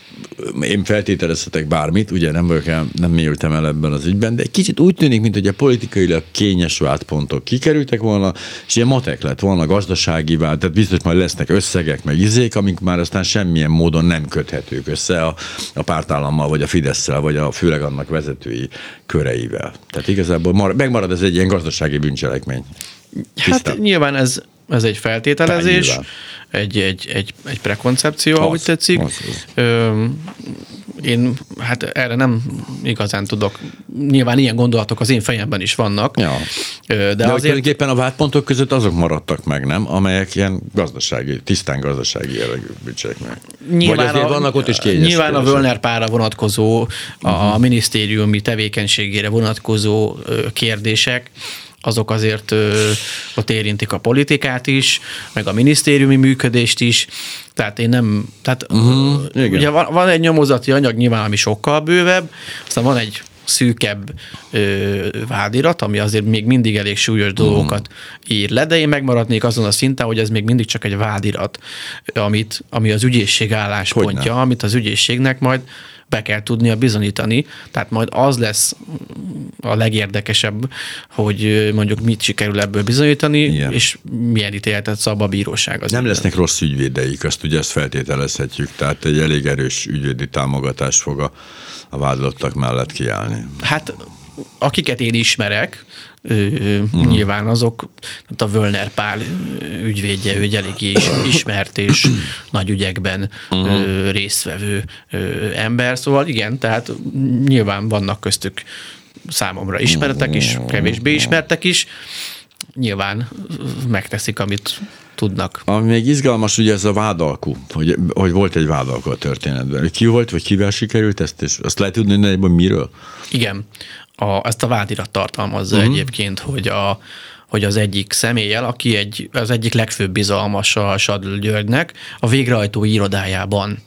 én feltételezhetek bármit, ugye nem vagyok el, nem mélyültem el ebben az ügyben, de egy kicsit úgy tűnik, mint hogy a politikailag kényes vált pontok kikerültek volna, és ilyen matek lett volna gazdasági vált, tehát biztos majd lesznek összegek, meg izék, amik már aztán semmilyen módon nem köthetők össze a, a pártállammal, vagy a Fidesz-szel, vagy a főleg annak vezetői köreivel. Tehát igazából mar, megmarad ez egy ilyen gazdasági bűncselekmény. Tisztán. Hát nyilván ez ez egy feltételezés, egy, egy, egy, egy prekoncepció, ahogy tetszik. Az, az. Ö, én hát erre nem igazán tudok. Nyilván ilyen gondolatok az én fejemben is vannak. Ja. De, de azért... tulajdonképpen a vádpontok között azok maradtak meg, nem? Amelyek ilyen gazdasági, tisztán gazdasági jellegű bűncselekmények. Nyilván Vagy a, vannak ott is kényes. Nyilván a Völner pára vonatkozó, a uh-huh. minisztériumi tevékenységére vonatkozó kérdések, azok azért ö, ott érintik a politikát is, meg a minisztériumi működést is, tehát én nem, tehát uh-huh, igen. ugye van, van egy nyomozati anyag nyilván, ami sokkal bővebb, aztán van egy szűkebb ö, vádirat, ami azért még mindig elég súlyos dolgokat uh-huh. ír le, de én megmaradnék azon a szinten, hogy ez még mindig csak egy vádirat, amit, ami az ügyészség álláspontja, Hogyne. amit az ügyészségnek majd be kell tudnia bizonyítani, tehát majd az lesz a legérdekesebb, hogy mondjuk mit sikerül ebből bizonyítani, Igen. és milyen ítéletet szab a bíróság. Az Nem lesznek rossz ügyvédeik, azt ugye ezt feltételezhetjük, tehát egy elég erős ügyvédi támogatás fog a, a vádlottak mellett kiállni. Hát akiket én ismerek, uh-huh. nyilván azok, tehát a Völner Pál ügyvédje, ő eléggé is ismert és nagy ügyekben uh-huh. résztvevő ember, szóval igen, tehát nyilván vannak köztük számomra ismeretek is, kevésbé ismertek is, nyilván megteszik, amit tudnak. Ami még izgalmas, ugye ez a vádalkú, hogy, hogy volt egy vádalkú a történetben. Ki volt, vagy kivel sikerült ezt, és azt lehet tudni, hogy miről? Igen a, ezt a vádirat tartalmazza uh-huh. egyébként, hogy a, hogy az egyik személlyel, aki egy, az egyik legfőbb bizalmasa a Sadl Györgynek, a végrehajtó irodájában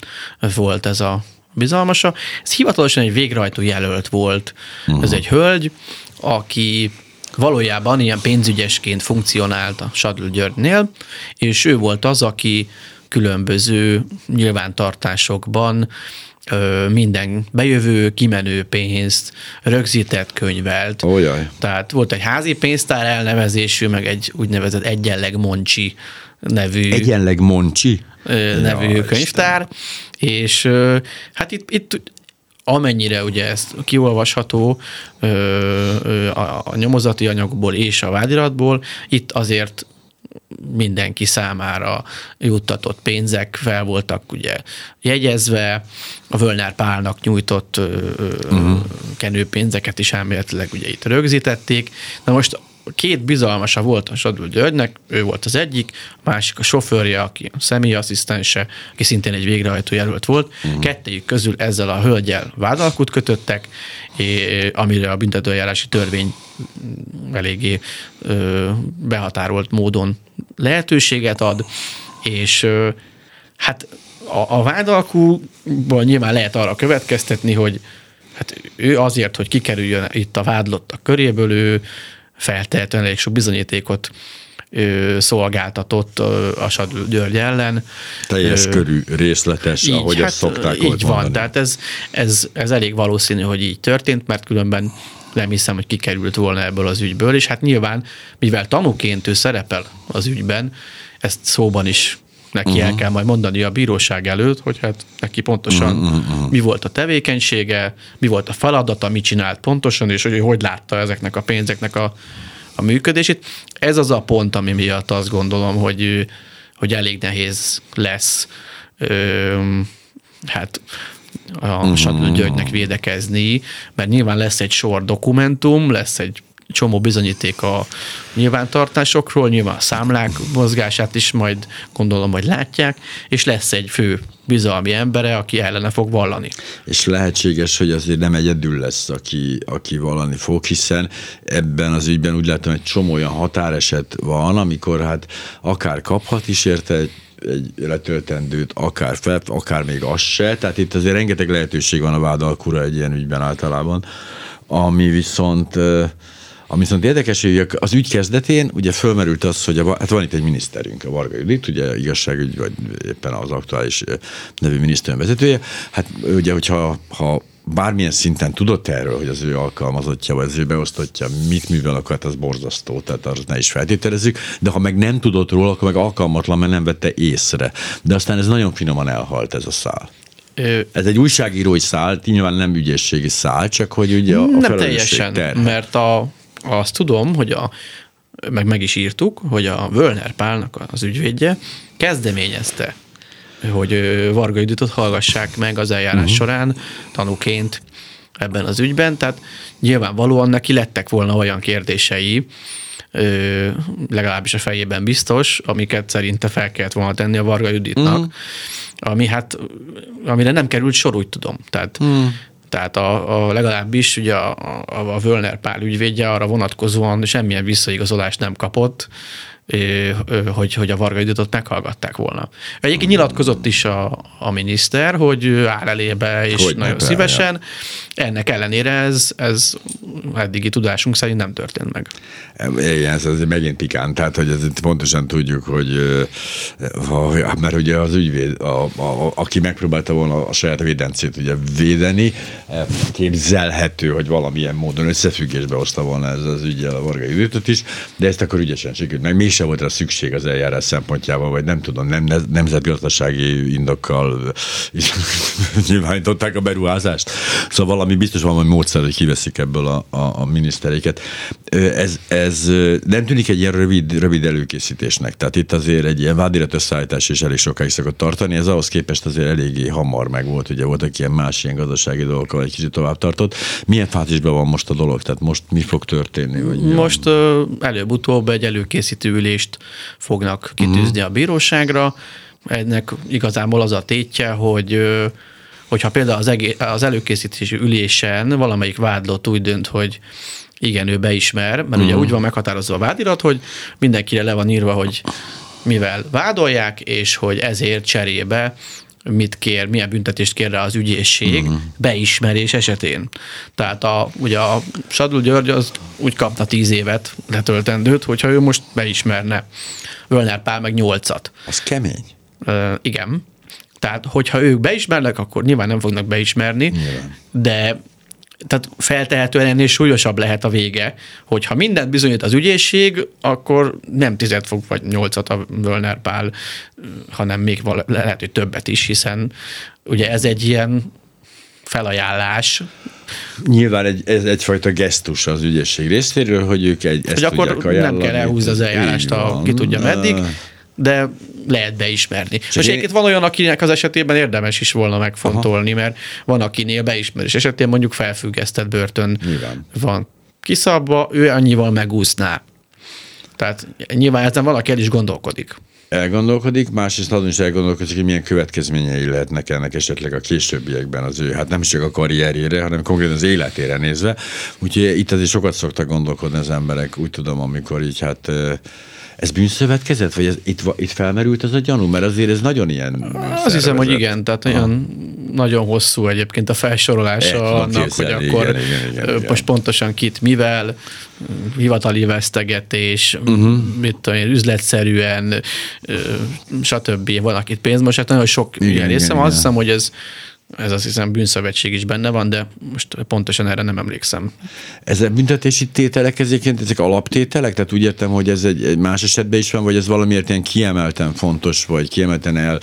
volt ez a bizalmasa. Ez hivatalosan egy végrehajtó jelölt volt. Uh-huh. Ez egy hölgy, aki valójában ilyen pénzügyesként funkcionált a Sadl Györgynél, és ő volt az, aki különböző nyilvántartásokban minden bejövő, kimenő pénzt, rögzített könyvelt. Olyaj. Tehát volt egy házi pénztár elnevezésű, meg egy úgynevezett egyenleg Moncsi nevű. Egyenleg Moncsi? nevű ja, könyvtár, Isten. és hát itt, itt amennyire ugye ezt kiolvasható ö, ö, a, a nyomozati anyagból és a vádiratból, itt azért mindenki számára juttatott pénzek fel voltak ugye jegyezve, a Völner Pálnak nyújtott uh-huh. kenőpénzeket is elméletileg ugye itt rögzítették. Na most két bizalmasa volt a Sadul Györgynek, ő volt az egyik, a másik a sofőrje, aki a személyasszisztense, aki szintén egy végrehajtó jelölt volt. Uh-huh. Kettejük közül ezzel a hölgyel vádalkut kötöttek, amire a büntetőjárási törvény eléggé behatárolt módon lehetőséget ad, és hát a, a vádalkúból nyilván lehet arra következtetni, hogy hát ő azért, hogy kikerüljön itt a vádlottak köréből, ő feltehetően elég sok bizonyítékot ő szolgáltatott a Sadl György ellen. Teljes ö, körű, részletes, így, ahogy hát, ezt szokták Így van, mondani. tehát ez, ez, ez elég valószínű, hogy így történt, mert különben nem hiszem, hogy kikerült volna ebből az ügyből, és hát nyilván, mivel tanúként ő szerepel az ügyben, ezt szóban is neki uh-huh. el kell majd mondani a bíróság előtt, hogy hát neki pontosan uh-huh, mi volt a tevékenysége, mi volt a feladata, mit csinált pontosan, és hogy hogy látta ezeknek a pénzeknek a, a működését. Ez az a pont, ami miatt azt gondolom, hogy, hogy elég nehéz lesz ö, hát a uh-huh. Györgynek védekezni, mert nyilván lesz egy sor dokumentum, lesz egy csomó bizonyíték a nyilvántartásokról, nyilván a számlák mozgását is majd gondolom, hogy látják, és lesz egy fő bizalmi embere, aki ellene fog vallani. És lehetséges, hogy azért nem egyedül lesz, aki, aki vallani fog, hiszen ebben az ügyben úgy látom, egy csomó olyan határeset van, amikor hát akár kaphat is érte egy egy letöltendőt, akár fel, akár még az se. Tehát itt azért rengeteg lehetőség van a vádalkura egy ilyen ügyben általában, ami viszont ami viszont érdekes, hogy az ügy kezdetén ugye fölmerült az, hogy a, hát van itt egy miniszterünk, a Varga Judit, ugye igazságügy, vagy éppen az aktuális nevű minisztérium vezetője. Hát ugye, hogyha ha bármilyen szinten tudott erről, hogy az ő alkalmazottja, vagy az ő beosztottja mit művel, akkor hát az borzasztó, tehát az ne is feltételezzük, de ha meg nem tudott róla, akkor meg alkalmatlan, mert nem vette észre. De aztán ez nagyon finoman elhalt ez a szál. Ez egy újságírói szál, nyilván nem ügyészségi szál, csak hogy ugye a, a Nem teljesen, terhe. mert a, azt tudom, hogy a, meg meg is írtuk, hogy a Völner Pálnak az ügyvédje kezdeményezte, hogy Varga Juditot hallgassák meg az eljárás uh-huh. során tanúként ebben az ügyben, tehát nyilvánvalóan neki lettek volna olyan kérdései, legalábbis a fejében biztos, amiket szerinte fel kellett volna tenni a Varga Juditnak, uh-huh. ami hát, amire nem került sor, úgy tudom. Tehát uh-huh. Tehát a, a legalábbis ugye a, a, a Völner Pál ügyvédje arra vonatkozóan semmilyen visszaigazolást nem kapott, hogy, hogy a Varga Juditot meghallgatták volna. Egyébként nyilatkozott is a, a miniszter, hogy áll elébe, és hogy nagyon szívesen. Ennek ellenére ez, ez eddigi tudásunk szerint nem történt meg. Igen, ez, ez megint pikán, tehát hogy ez, pontosan tudjuk, hogy ha, mert ugye az ügyvéd, a, a, aki megpróbálta volna a saját védencét ugye védeni, képzelhető, hogy valamilyen módon összefüggésbe hozta volna ez az ügyel a Varga Juditot is, de ezt akkor ügyesen sikerült meg. Mi se volt rá szükség az eljárás szempontjában, vagy nem tudom, nem, nemzetgazdasági indokkal nyilvánították a beruházást. Szóval valami biztos valami módszer, hogy kiveszik ebből a, a, a miniszteréket. Ez, ez nem tűnik egy ilyen rövid, rövid előkészítésnek. Tehát itt azért egy ilyen vádirat összeállítás is elég sokáig szokott tartani. Ez ahhoz képest azért eléggé hamar meg volt. Ugye voltak ilyen más ilyen gazdasági dolgokkal, egy kicsit tovább tartott. Milyen fázisban van most a dolog? Tehát most mi fog történni? Vagy most előbb-utóbb egy előkészítő ülést fognak kitűzni uh-huh. a bíróságra. Ennek igazából az a tétje, hogy hogyha például az, egé- az előkészítési ülésen valamelyik vádlott úgy dönt, hogy igen, ő beismer, mert uh-huh. ugye mhm. úgy van meghatározva a vádirat, hogy mindenkire le van írva, hogy mivel vádolják, és hogy ezért cserébe mit kér, milyen büntetést kér rá az ügyészség uh-huh. beismerés esetén. Tehát a, ugye a Sadul György az úgy kapna tíz évet letöltendőt, hogyha ő most beismerne. Völner Pál meg nyolcat. Az kemény. Uh, igen. Tehát, hogyha ők beismernek, akkor nyilván nem fognak beismerni, nyilván. de tehát feltehetően ennél súlyosabb lehet a vége, hogyha mindent bizonyít az ügyészség, akkor nem tizet fog, vagy nyolcat a Völner Pál, hanem még vala, lehet, hogy többet is, hiszen ugye ez egy ilyen felajánlás, nyilván egy, ez egyfajta gesztus az ügyészség részéről, hogy ők egy, ezt hogy akkor nem kell elhúzni az eljárást, a, ki tudja meddig, de lehet beismerni. Most én- egyébként van olyan, akinek az esetében érdemes is volna megfontolni, Aha. mert van, akinél beismerés esetén mondjuk felfüggesztett börtön Nyilván. van kiszabva, ő annyival megúszná. Tehát nyilván ezen valaki el is gondolkodik. Elgondolkodik, másrészt azon is elgondolkodik, hogy milyen következményei lehetnek ennek esetleg a későbbiekben az ő, hát nem csak a karrierjére, hanem konkrétan az életére nézve. Úgyhogy itt azért sokat szoktak gondolkodni az emberek, úgy tudom, amikor így hát ez bűnszövetkezet, vagy ez, itt, itt felmerült ez a gyanú, mert azért ez nagyon ilyen Azt hiszem, hogy szervezet. igen, tehát olyan nagyon hosszú egyébként a felsorolása El tudom annak, hogy képzelni, akkor igen, igen, igen, igen. most pontosan kit mivel, hivatali vesztegetés, uh-huh. mit tudom én, üzletszerűen, stb. Van, akit pénzmosát, nagyon sok Igen, ilyen részem. igen. Azt hiszem, hogy ez ez azt hiszem bűnszövetség is benne van, de most pontosan erre nem emlékszem. Ezek büntetési tételek ezeket, ezek alaptételek? Tehát úgy értem, hogy ez egy, egy más esetben is van, vagy ez valamiért ilyen kiemelten fontos, vagy kiemelten el,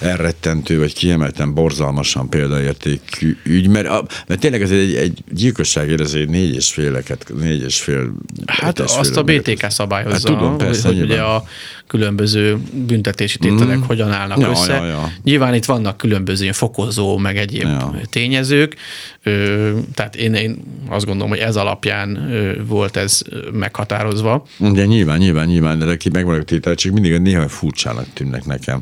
elrettentő, vagy kiemelten borzalmasan példaértékű ügy, mert, a, mert tényleg ez egy, egy gyilkosságért, ez egy négy és féleket, négy és fél... Hát azt a fél BTK szabályozza, Hát tudom, persze, hogy, ugye a különböző büntetési tételek mm. hogyan állnak Ja, össze. ja, ja. Nyilván itt vannak különböző fokozó, meg egyéb Ja. tényezők, tehát én, én azt gondolom, hogy ez alapján volt ez meghatározva. De nyilván, nyilván, nyilván, de aki megvan a tétel, csak mindig néha furcsának tűnnek nekem.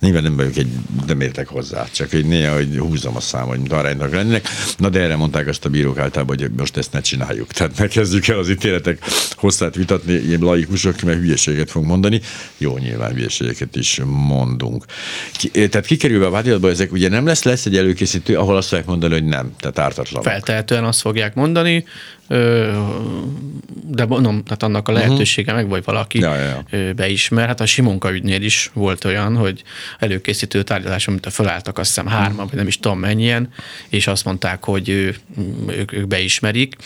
Nyilván nem vagyok egy, nem értek hozzá, csak hogy néha, hogy húzom a számot, hogy mint aránynak lennének. Na de erre mondták azt a bírók általában, hogy most ezt ne csináljuk. Tehát ne kezdjük el az ítéletek hosszát vitatni, ilyen laikusok, mert hülyeséget fogunk mondani. Jó, nyilván hülyeségeket is mondunk. Ki, tehát kikerülve a vádiratba, ezek ugye nem lesz, lesz egy előkészítő, ahol azt fogják mondani, hogy nem, tehát ártatlan. Feltehetően azt fogják mondani, de mondom, tehát annak a lehetősége meg, vagy valaki Ja, ja, ja. beismer. Hát a Simonka ügynél is volt olyan, hogy előkészítő tárgyaláson, amit felálltak azt hiszem hárman, vagy nem is tudom mennyien, és azt mondták, hogy ők, ők beismerik.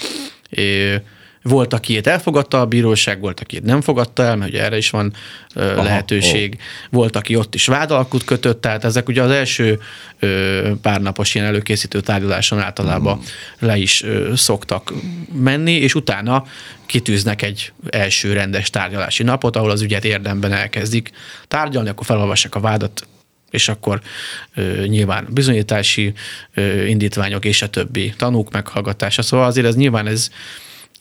Ö, Volt, aki ilyet elfogadta a bíróság, volt, aki ilyet nem fogadta el, mert ugye erre is van ö, Aha, lehetőség. Volt, aki ott is vádalkut kötött, tehát ezek ugye az első ö, pár napos ilyen előkészítő tárgyaláson általában Mhm. le is ö, szoktak menni, és utána kitűznek egy első rendes tárgyalási napot, ahol az ügyet érdemben elkezdik tárgyalni, akkor felolvassák a vádat, és akkor ö, nyilván bizonyítási ö, indítványok és a többi tanúk meghallgatása. Szóval azért ez nyilván ez,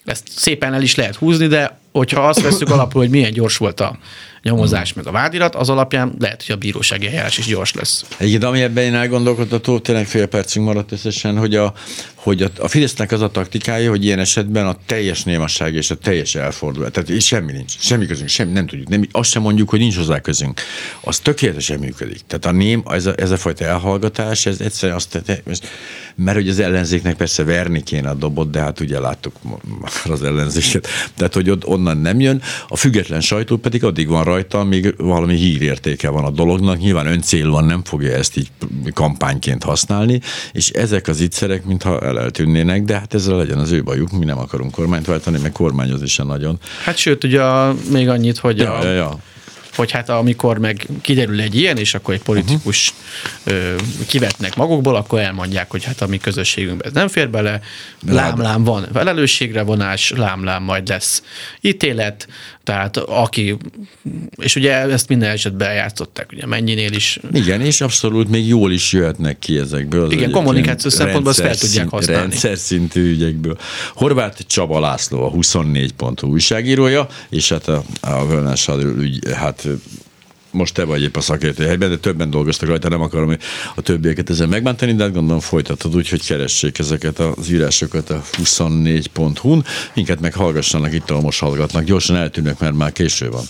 ezt szépen el is lehet húzni, de hogyha azt veszük alapul, hogy milyen gyors volt a nyomozás meg a vádirat, az alapján lehet, hogy a bírósági eljárás is gyors lesz. Egyébként, ami ebben én elgondolkodható, tényleg fél percünk maradt összesen, hogy a, hogy a, a Fidesznek az a taktikája, hogy ilyen esetben a teljes némasság és a teljes elfordulás, tehát és semmi nincs, semmi közünk, semmi, nem tudjuk, nem, azt sem mondjuk, hogy nincs hozzá közünk. Az tökéletesen működik. Tehát a ném, ez a, ez a fajta elhallgatás, ez egyszerűen azt, mert hogy az ellenzéknek persze verni kéne a dobot, de hát ugye láttuk az ellenzéket, tehát hogy ott onnan nem jön, a független sajtó pedig addig van rajta, amíg valami hírértéke van a dolognak, nyilván van, nem fogja ezt így kampányként használni, és ezek az ígyszerek, mintha el eltűnnének, de hát ezzel legyen az ő bajuk, mi nem akarunk kormányt váltani, meg kormányozni sem nagyon. Hát sőt, ugye a, még annyit, hogy Ja, a, ja, ja. hogy hát amikor meg kiderül egy ilyen, és akkor egy politikus uh-huh. kivetnek magukból, akkor elmondják, hogy hát a mi közösségünkben ez nem fér bele, lámlám van felelősségre vonás, lámlám majd lesz ítélet, tehát aki, és ugye ezt minden esetben eljátszották, ugye mennyinél is Igen, és abszolút még jól is jöhetnek ki ezekből. Igen, egyébként kommunikációs szempontból ezt fel tudják használni. Rendszer szintű ügyekből. Horváth Csaba László, a 24.hu újságírója, és hát a, a Völnes ügy, hát most te vagy épp a szakértő helyben, de többen dolgoztak rajta, nem akarom a többieket ezen megbántani, de hát gondolom folytatod úgy, hogy keressék ezeket az írásokat a 24.hu-n, minket meg hallgassanak itt, ahol most hallgatnak. Gyorsan eltűnök, mert már késő van.